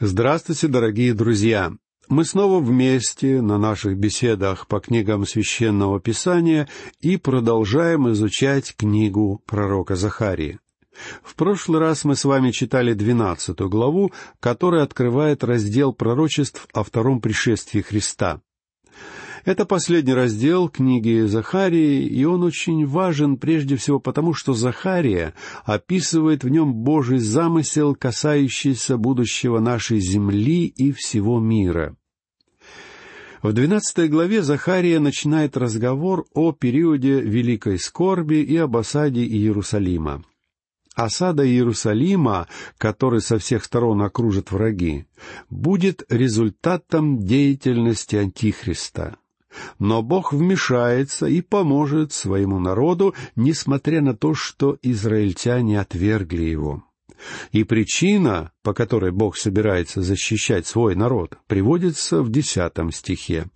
Здравствуйте, дорогие друзья! Мы снова вместе на наших беседах по книгам Священного Писания и продолжаем изучать книгу пророка Захарии. В прошлый раз мы с вами читали двенадцатую главу, которая открывает раздел пророчеств о втором пришествии Христа. Это последний раздел книги Захарии, и он очень важен прежде всего потому, что Захария описывает в нем Божий замысел, касающийся будущего нашей земли и всего мира. В двенадцатой главе Захария начинает разговор о периоде Великой Скорби и об осаде Иерусалима. Осада Иерусалима, который со всех сторон окружат враги, будет результатом деятельности Антихриста. Но Бог вмешается и поможет своему народу, несмотря на то, что израильтяне отвергли его. И причина, по которой Бог собирается защищать свой народ, приводится в десятом стихе.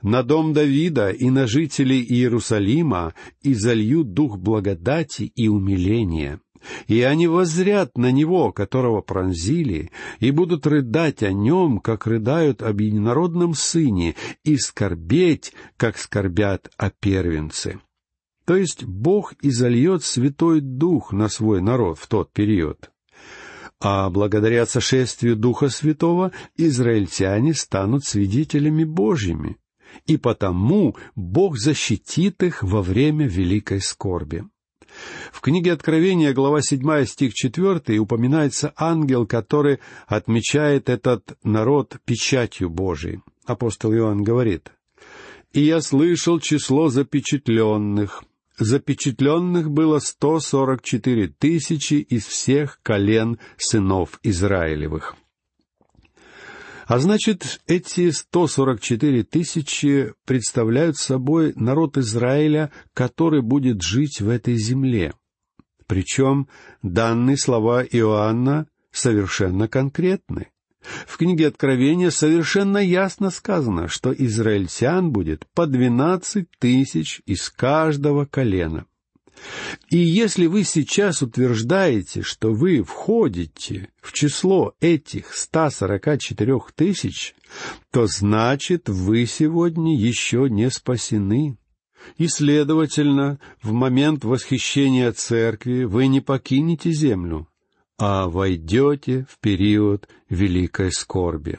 «На дом Давида и на жителей Иерусалима изолью дух благодати и умиления, и они воззрят на него, которого пронзили, и будут рыдать о нем, как рыдают об единородном сыне, и скорбеть, как скорбят о первенце. То есть Бог изольет Святой Дух на свой народ в тот период. А благодаря сошествию Духа Святого израильтяне станут свидетелями Божьими, и потому Бог защитит их во время великой скорби. В книге Откровения, глава 7, стих 4, упоминается ангел, который отмечает этот народ печатью Божией. Апостол Иоанн говорит, «И я слышал число запечатленных. Запечатленных было сто сорок четыре тысячи из всех колен сынов Израилевых». А значит, эти 144 тысячи представляют собой народ Израиля, который будет жить в этой земле. Причем данные слова Иоанна совершенно конкретны. В книге Откровения совершенно ясно сказано, что израильтян будет по двенадцать тысяч из каждого колена. И если вы сейчас утверждаете, что вы входите в число этих 144 тысяч, то значит вы сегодня еще не спасены. И, следовательно, в момент восхищения церкви вы не покинете землю, а войдете в период великой скорби.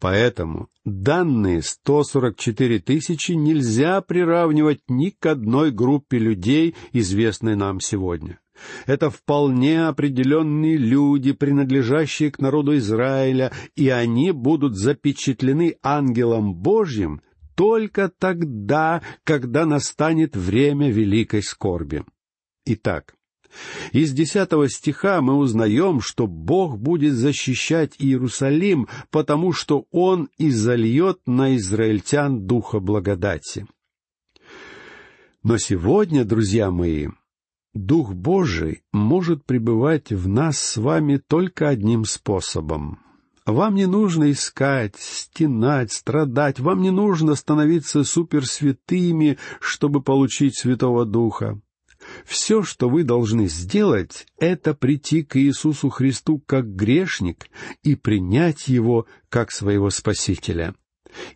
Поэтому данные 144 тысячи нельзя приравнивать ни к одной группе людей, известной нам сегодня. Это вполне определенные люди, принадлежащие к народу Израиля, и они будут запечатлены ангелом Божьим только тогда, когда настанет время великой скорби. Итак, из десятого стиха мы узнаем, что Бог будет защищать Иерусалим, потому что Он изольет на израильтян духа благодати. Но сегодня, друзья мои, Дух Божий может пребывать в нас с вами только одним способом. Вам не нужно искать, стенать, страдать, вам не нужно становиться суперсвятыми, чтобы получить Святого Духа. Все, что вы должны сделать, это прийти к Иисусу Христу как грешник и принять Его как своего Спасителя.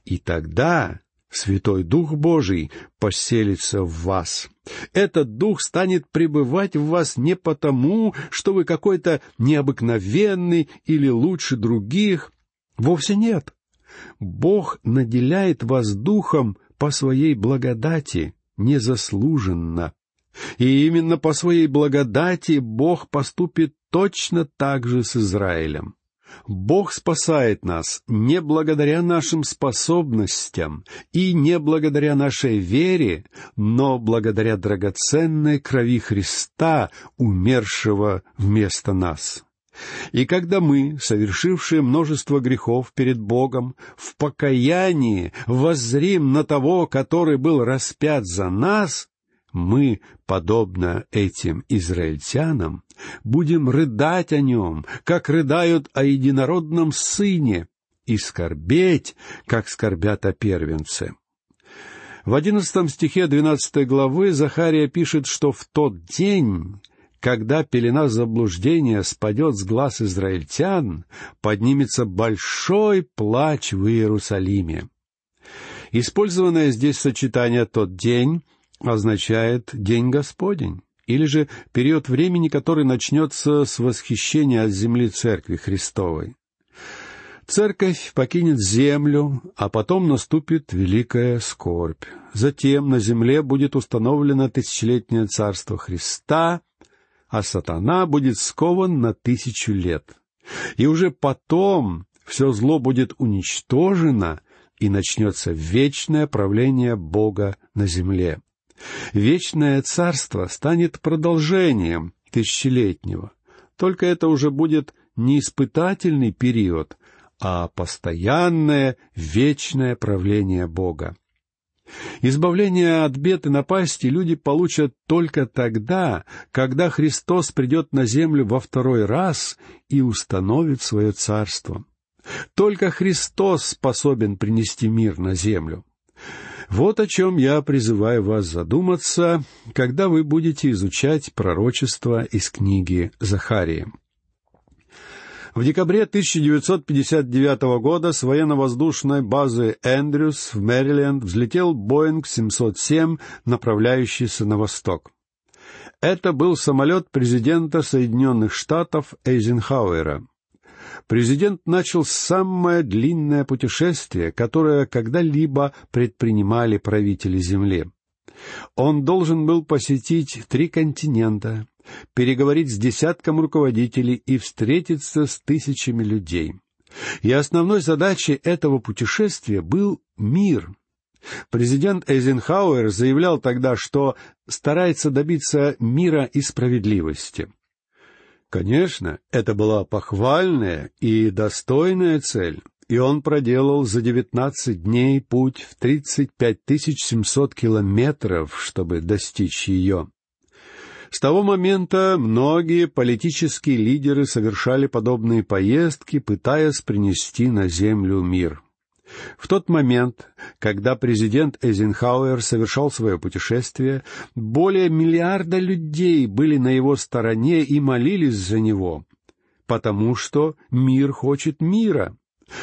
И тогда Святой Дух Божий поселится в вас. Этот Дух станет пребывать в вас не потому, что вы какой-то необыкновенный или лучше других. Вовсе нет. Бог наделяет вас Духом по своей благодати, незаслуженно. И именно по своей благодати Бог поступит точно так же с Израилем. Бог спасает нас не благодаря нашим способностям и не благодаря нашей вере, но благодаря драгоценной крови Христа, умершего вместо нас. И когда мы, совершившие множество грехов перед Богом, в покаянии воззрим на того, который был распят за нас, мы, подобно этим израильтянам, будем рыдать о нем, как рыдают о единородном сыне, и скорбеть, как скорбят о первенце. В одиннадцатом стихе двенадцатой главы Захария пишет, что в тот день, когда пелена заблуждения спадет с глаз израильтян, поднимется большой плач в Иерусалиме. Использованное здесь сочетание «тот день» означает «день Господень», или же период времени, который начнется с восхищения от земли Церкви Христовой. Церковь покинет землю, а потом наступит великая скорбь. Затем на земле будет установлено тысячелетнее царство Христа, а сатана будет скован на тысячу лет. И уже потом все зло будет уничтожено, и начнется вечное правление Бога на земле. Вечное царство станет продолжением тысячелетнего. Только это уже будет не испытательный период, а постоянное вечное правление Бога. Избавление от бед и напасти люди получат только тогда, когда Христос придет на землю во второй раз и установит свое царство. Только Христос способен принести мир на землю. Вот о чем я призываю вас задуматься, когда вы будете изучать пророчество из книги Захарии. В декабре 1959 года с военно-воздушной базы Эндрюс в Мэриленд взлетел Боинг 707, направляющийся на восток. Это был самолет президента Соединенных Штатов Эйзенхауэра. Президент начал самое длинное путешествие, которое когда-либо предпринимали правители Земли. Он должен был посетить три континента, переговорить с десятком руководителей и встретиться с тысячами людей. И основной задачей этого путешествия был мир. Президент Эйзенхауэр заявлял тогда, что старается добиться мира и справедливости. Конечно, это была похвальная и достойная цель, и он проделал за девятнадцать дней путь в тридцать пять тысяч семьсот километров, чтобы достичь ее. С того момента многие политические лидеры совершали подобные поездки, пытаясь принести на землю мир. В тот момент, когда президент Эйзенхауэр совершал свое путешествие, более миллиарда людей были на его стороне и молились за него, потому что мир хочет мира.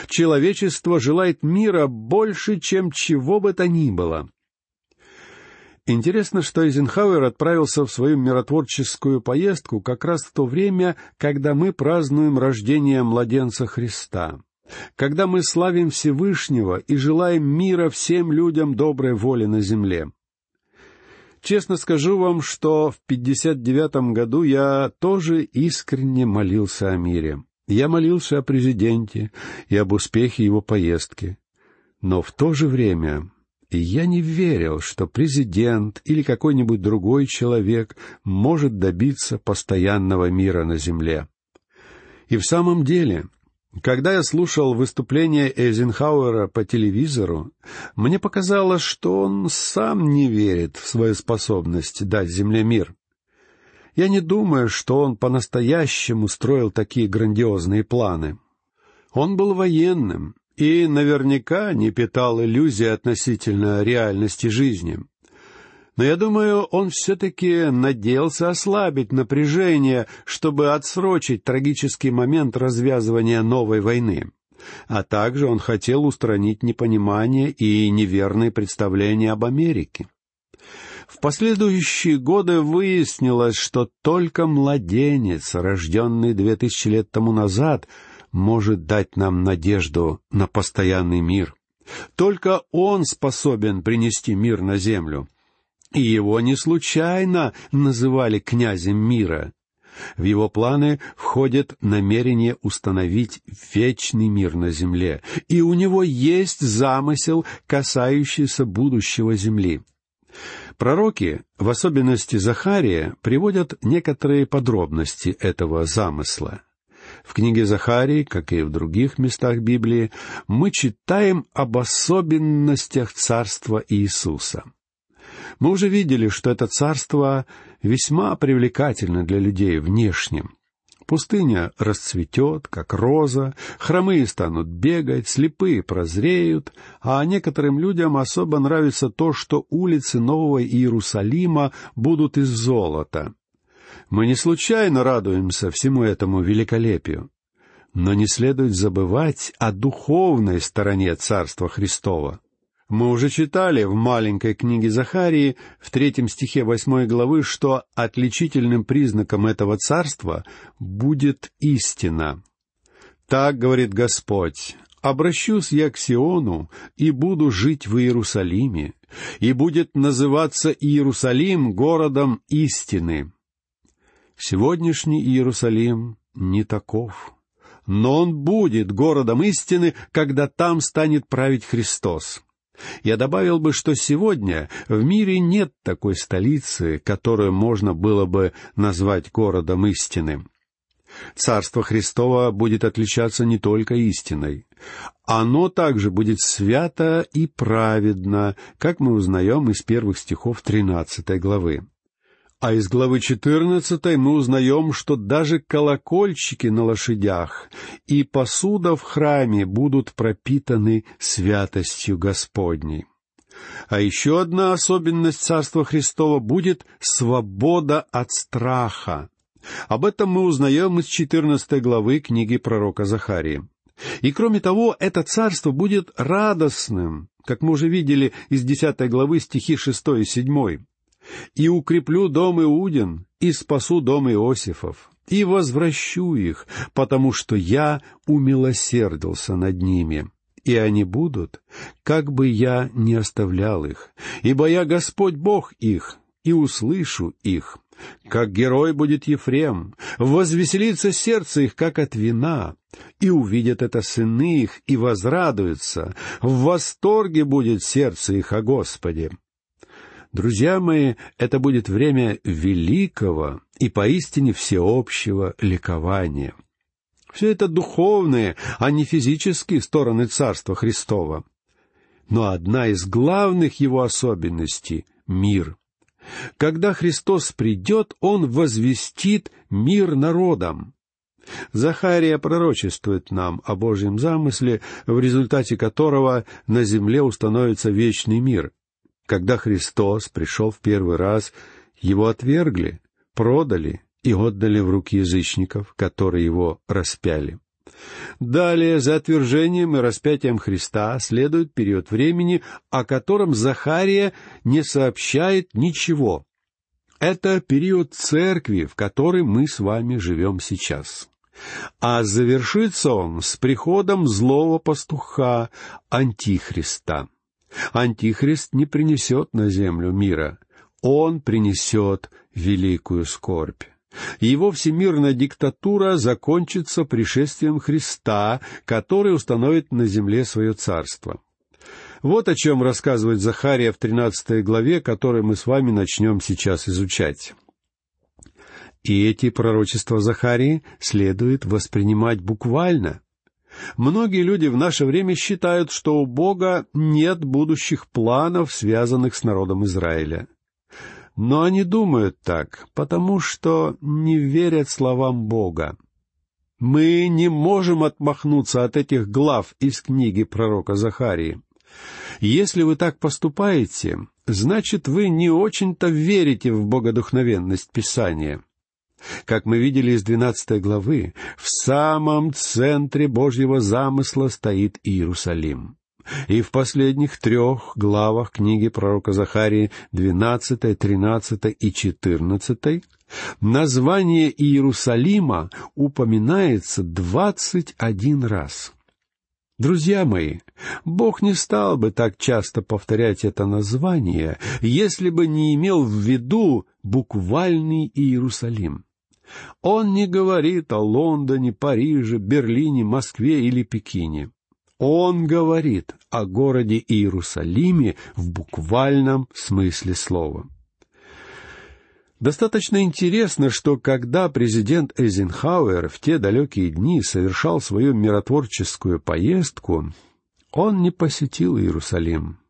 Человечество желает мира больше, чем чего бы то ни было. Интересно, что Эйзенхауэр отправился в свою миротворческую поездку как раз в то время, когда мы празднуем рождение младенца Христа, когда мы славим Всевышнего и желаем мира всем людям доброй воли на земле. Честно скажу вам, что в 59-м году я тоже искренне молился о мире. Я молился о президенте и об успехе его поездки. Но в то же время я не верил, что президент или какой-нибудь другой человек может добиться постоянного мира на Земле. И в самом деле, когда я слушал выступление Эйзенхауэра по телевизору, мне показалось, что он сам не верит в свою способность дать Земле мир. Я не думаю, что он по-настоящему строил такие грандиозные планы. Он был военным, и наверняка не питал иллюзий относительно реальности жизни. Но я думаю, он все-таки надеялся ослабить напряжение, чтобы отсрочить трагический момент развязывания новой войны. А также он хотел устранить непонимание и неверные представления об Америке. В последующие годы выяснилось, что только младенец, рожденный две тысячи лет тому назад, может дать нам надежду на постоянный мир. Только Он способен принести мир на землю. И его не случайно называли князем мира. В его планы входит намерение установить вечный мир на земле, и у него есть замысел, касающийся будущего земли. Пророки, в особенности Захария, приводят некоторые подробности этого замысла. В книге Захарии, как и в других местах Библии, мы читаем об особенностях царства Иисуса. Мы уже видели, что это царство весьма привлекательно для людей внешним. Пустыня расцветет, как роза, хромые станут бегать, слепые прозреют, а некоторым людям особо нравится то, что улицы Нового Иерусалима будут из золота. Мы не случайно радуемся всему этому великолепию. Но не следует забывать о духовной стороне Царства Христова. Мы уже читали в маленькой книге Захарии в третьем стихе восьмой главы, что отличительным признаком этого царства будет истина. Так говорит Господь, «Обращусь я к Сиону и буду жить в Иерусалиме, и будет называться Иерусалим городом истины». Сегодняшний Иерусалим не таков но он будет городом истины, когда там станет править Христос. Я добавил бы, что сегодня в мире нет такой столицы, которую можно было бы назвать городом истины. Царство Христово будет отличаться не только истиной. Оно также будет свято и праведно, как мы узнаем из первых стихов тринадцатой главы. А из главы четырнадцатой мы узнаем, что даже колокольчики на лошадях и посуда в храме будут пропитаны святостью Господней. А еще одна особенность Царства Христова будет свобода от страха. Об этом мы узнаем из четырнадцатой главы книги пророка Захарии. И кроме того, это царство будет радостным, как мы уже видели из десятой главы стихи шестой и седьмой и укреплю дом Иудин, и спасу дом Иосифов, и возвращу их, потому что я умилосердился над ними, и они будут, как бы я не оставлял их, ибо я Господь Бог их, и услышу их. Как герой будет Ефрем, возвеселится сердце их, как от вина, и увидят это сыны их, и возрадуются, в восторге будет сердце их о Господе. Друзья мои, это будет время великого и поистине всеобщего ликования. Все это духовные, а не физические стороны Царства Христова. Но одна из главных его особенностей — мир. Когда Христос придет, Он возвестит мир народам. Захария пророчествует нам о Божьем замысле, в результате которого на земле установится вечный мир. Когда Христос пришел в первый раз, его отвергли, продали и отдали в руки язычников, которые его распяли. Далее, за отвержением и распятием Христа следует период времени, о котором Захария не сообщает ничего. Это период церкви, в которой мы с вами живем сейчас. А завершится он с приходом злого пастуха Антихриста. Антихрист не принесет на землю мира, он принесет великую скорбь. Его всемирная диктатура закончится пришествием Христа, который установит на земле свое царство. Вот о чем рассказывает Захария в тринадцатой главе, которую мы с вами начнем сейчас изучать. И эти пророчества Захарии следует воспринимать буквально. Многие люди в наше время считают, что у Бога нет будущих планов, связанных с народом Израиля. Но они думают так, потому что не верят словам Бога. Мы не можем отмахнуться от этих глав из книги пророка Захарии. Если вы так поступаете, значит, вы не очень-то верите в богодухновенность Писания. Как мы видели из двенадцатой главы, в самом центре Божьего замысла стоит Иерусалим. И в последних трех главах книги пророка Захарии, двенадцатой, тринадцатой и четырнадцатой, название Иерусалима упоминается двадцать один раз. Друзья мои, Бог не стал бы так часто повторять это название, если бы не имел в виду буквальный Иерусалим. Он не говорит о Лондоне, Париже, Берлине, Москве или Пекине. Он говорит о городе Иерусалиме в буквальном смысле слова. Достаточно интересно, что когда президент Эйзенхауэр в те далекие дни совершал свою миротворческую поездку, он не посетил Иерусалим.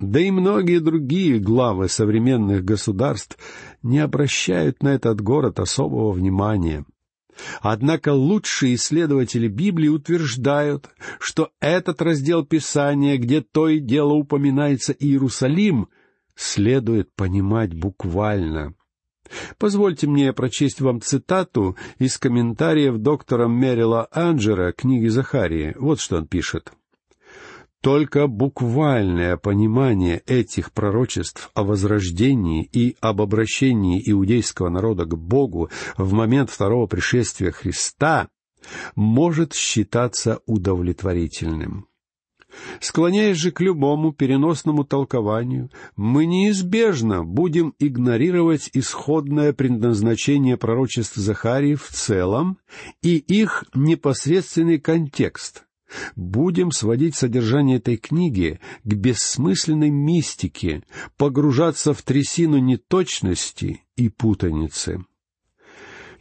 Да и многие другие главы современных государств не обращают на этот город особого внимания. Однако лучшие исследователи Библии утверждают, что этот раздел Писания, где то и дело упоминается Иерусалим, следует понимать буквально. Позвольте мне прочесть вам цитату из комментариев доктора Мерила Анджера книги Захарии. Вот что он пишет. Только буквальное понимание этих пророчеств о возрождении и об обращении иудейского народа к Богу в момент второго пришествия Христа может считаться удовлетворительным. Склоняясь же к любому переносному толкованию, мы неизбежно будем игнорировать исходное предназначение пророчеств Захарии в целом и их непосредственный контекст. Будем сводить содержание этой книги к бессмысленной мистике, погружаться в трясину неточности и путаницы.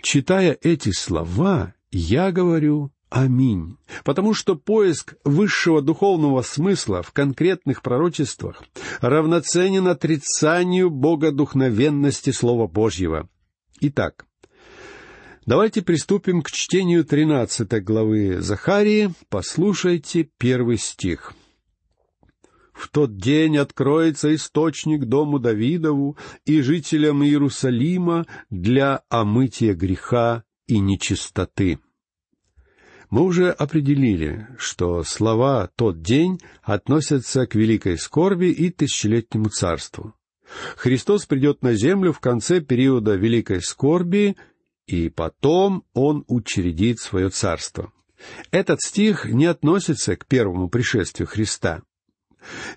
Читая эти слова, я говорю Аминь. Потому что поиск высшего духовного смысла в конкретных пророчествах равноценен отрицанию богодухновенности Слова Божьего. Итак, давайте приступим к чтению тринадцатой главы Захарии. Послушайте первый стих. В тот день откроется источник дому Давидову и жителям Иерусалима для омытия греха и нечистоты. Мы уже определили, что слова «тот день» относятся к великой скорби и тысячелетнему царству. Христос придет на землю в конце периода великой скорби, и потом Он учредит свое царство. Этот стих не относится к первому пришествию Христа.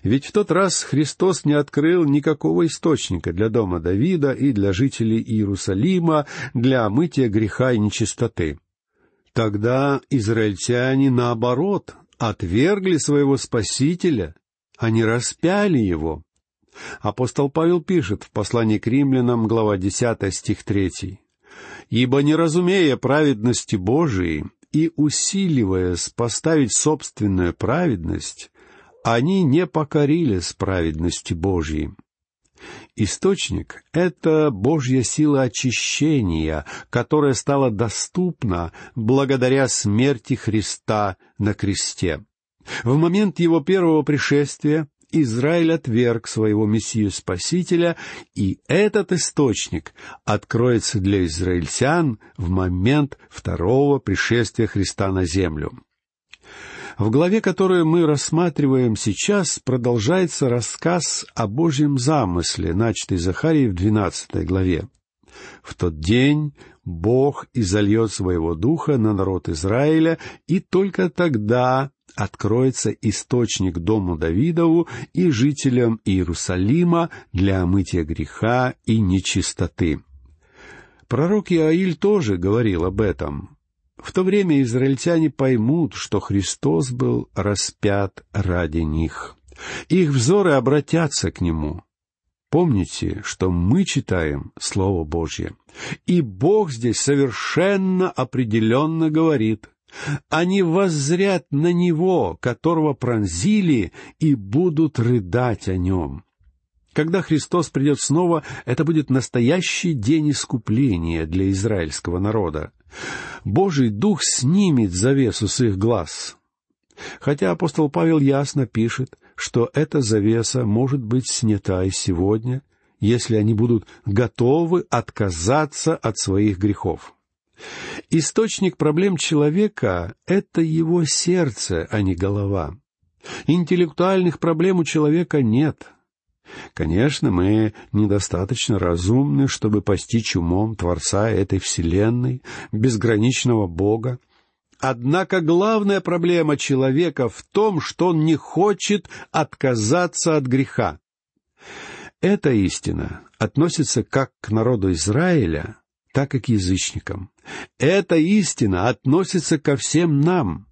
Ведь в тот раз Христос не открыл никакого источника для дома Давида и для жителей Иерусалима для омытия греха и нечистоты. Тогда израильтяне, наоборот, отвергли своего Спасителя, они распяли его. Апостол Павел пишет в послании к римлянам, глава 10, стих 3. «Ибо, не разумея праведности Божией и усиливаясь поставить собственную праведность, они не покорились праведности Божьей, Источник — это Божья сила очищения, которая стала доступна благодаря смерти Христа на кресте. В момент его первого пришествия Израиль отверг своего Мессию-Спасителя, и этот источник откроется для израильтян в момент второго пришествия Христа на землю. В главе, которую мы рассматриваем сейчас, продолжается рассказ о Божьем замысле, начатый Захарией в двенадцатой главе. В тот день Бог изольет своего духа на народ Израиля, и только тогда откроется источник дому Давидову и жителям Иерусалима для омытия греха и нечистоты. Пророк Иаиль тоже говорил об этом. В то время израильтяне поймут, что Христос был распят ради них. Их взоры обратятся к Нему. Помните, что мы читаем Слово Божье. И Бог здесь совершенно определенно говорит, они воззрят на Него, которого пронзили, и будут рыдать о Нем. Когда Христос придет снова, это будет настоящий день искупления для израильского народа. Божий Дух снимет завесу с их глаз. Хотя апостол Павел ясно пишет, что эта завеса может быть снята и сегодня, если они будут готовы отказаться от своих грехов. Источник проблем человека — это его сердце, а не голова. Интеллектуальных проблем у человека нет — Конечно, мы недостаточно разумны, чтобы постичь умом Творца этой Вселенной, безграничного Бога. Однако главная проблема человека в том, что он не хочет отказаться от греха. Эта истина относится как к народу Израиля, так и к язычникам. Эта истина относится ко всем нам —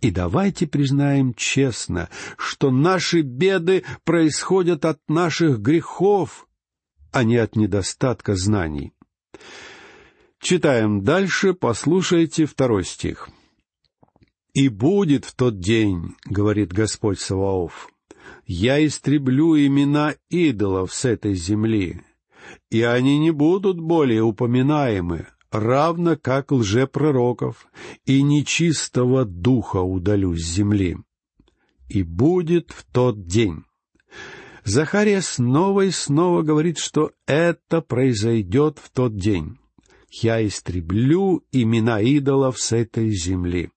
и давайте признаем честно, что наши беды происходят от наших грехов, а не от недостатка знаний. Читаем дальше, послушайте второй стих. «И будет в тот день, — говорит Господь Саваоф, — я истреблю имена идолов с этой земли, и они не будут более упоминаемы, равно как лжепророков, и нечистого духа удалю с земли. И будет в тот день. Захария снова и снова говорит, что это произойдет в тот день. «Я истреблю имена идолов с этой земли».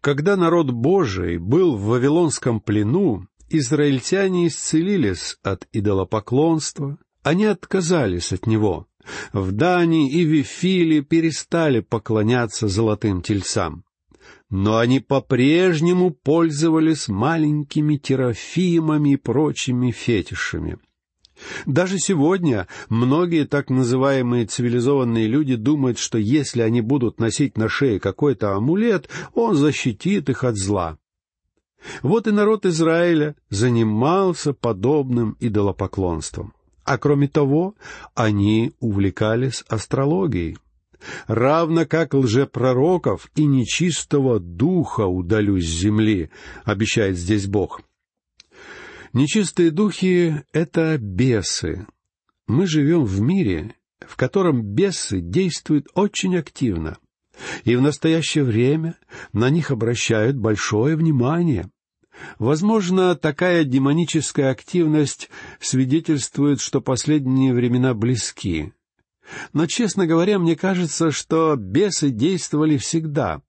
Когда народ Божий был в Вавилонском плену, израильтяне исцелились от идолопоклонства, они отказались от него. В Дании и Вифиле перестали поклоняться золотым тельцам. Но они по-прежнему пользовались маленькими терафимами и прочими фетишами. Даже сегодня многие так называемые цивилизованные люди думают, что если они будут носить на шее какой-то амулет, он защитит их от зла. Вот и народ Израиля занимался подобным идолопоклонством. А кроме того, они увлекались астрологией. Равно как лжепророков и нечистого духа удалю с земли, обещает здесь Бог. Нечистые духи — это бесы. Мы живем в мире, в котором бесы действуют очень активно, и в настоящее время на них обращают большое внимание. Возможно, такая демоническая активность свидетельствует, что последние времена близки. Но, честно говоря, мне кажется, что бесы действовали всегда.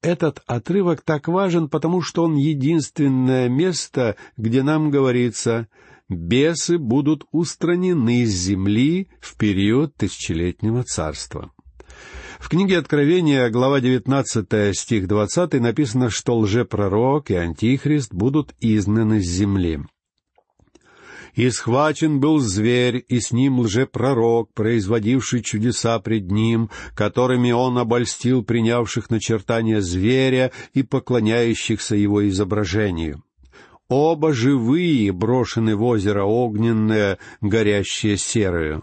Этот отрывок так важен, потому что он единственное место, где нам говорится «бесы будут устранены с земли в период тысячелетнего царства». В книге Откровения, глава 19, стих 20, написано, что лжепророк и антихрист будут изгнаны с земли. «И схвачен был зверь, и с ним лжепророк, производивший чудеса пред ним, которыми он обольстил принявших начертания зверя и поклоняющихся его изображению. Оба живые брошены в озеро огненное, горящее серою.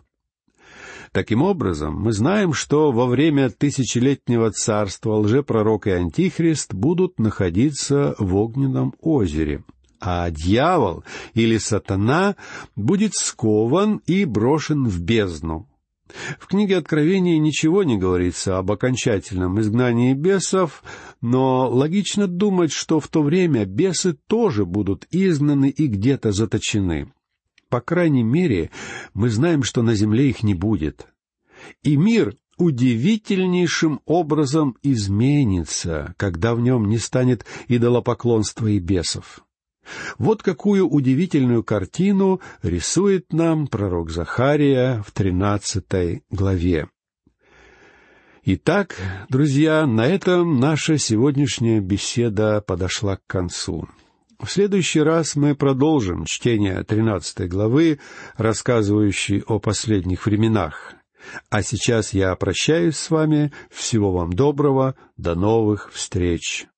Таким образом, мы знаем, что во время тысячелетнего царства лжепророк и антихрист будут находиться в огненном озере, а дьявол или сатана будет скован и брошен в бездну. В книге Откровения ничего не говорится об окончательном изгнании бесов, но логично думать, что в то время бесы тоже будут изгнаны и где-то заточены. По крайней мере, мы знаем, что на земле их не будет. И мир удивительнейшим образом изменится, когда в нем не станет идолопоклонства и бесов. Вот какую удивительную картину рисует нам пророк Захария в тринадцатой главе. Итак, друзья, на этом наша сегодняшняя беседа подошла к концу. В следующий раз мы продолжим чтение тринадцатой главы, рассказывающей о последних временах. А сейчас я прощаюсь с вами. Всего вам доброго. До новых встреч.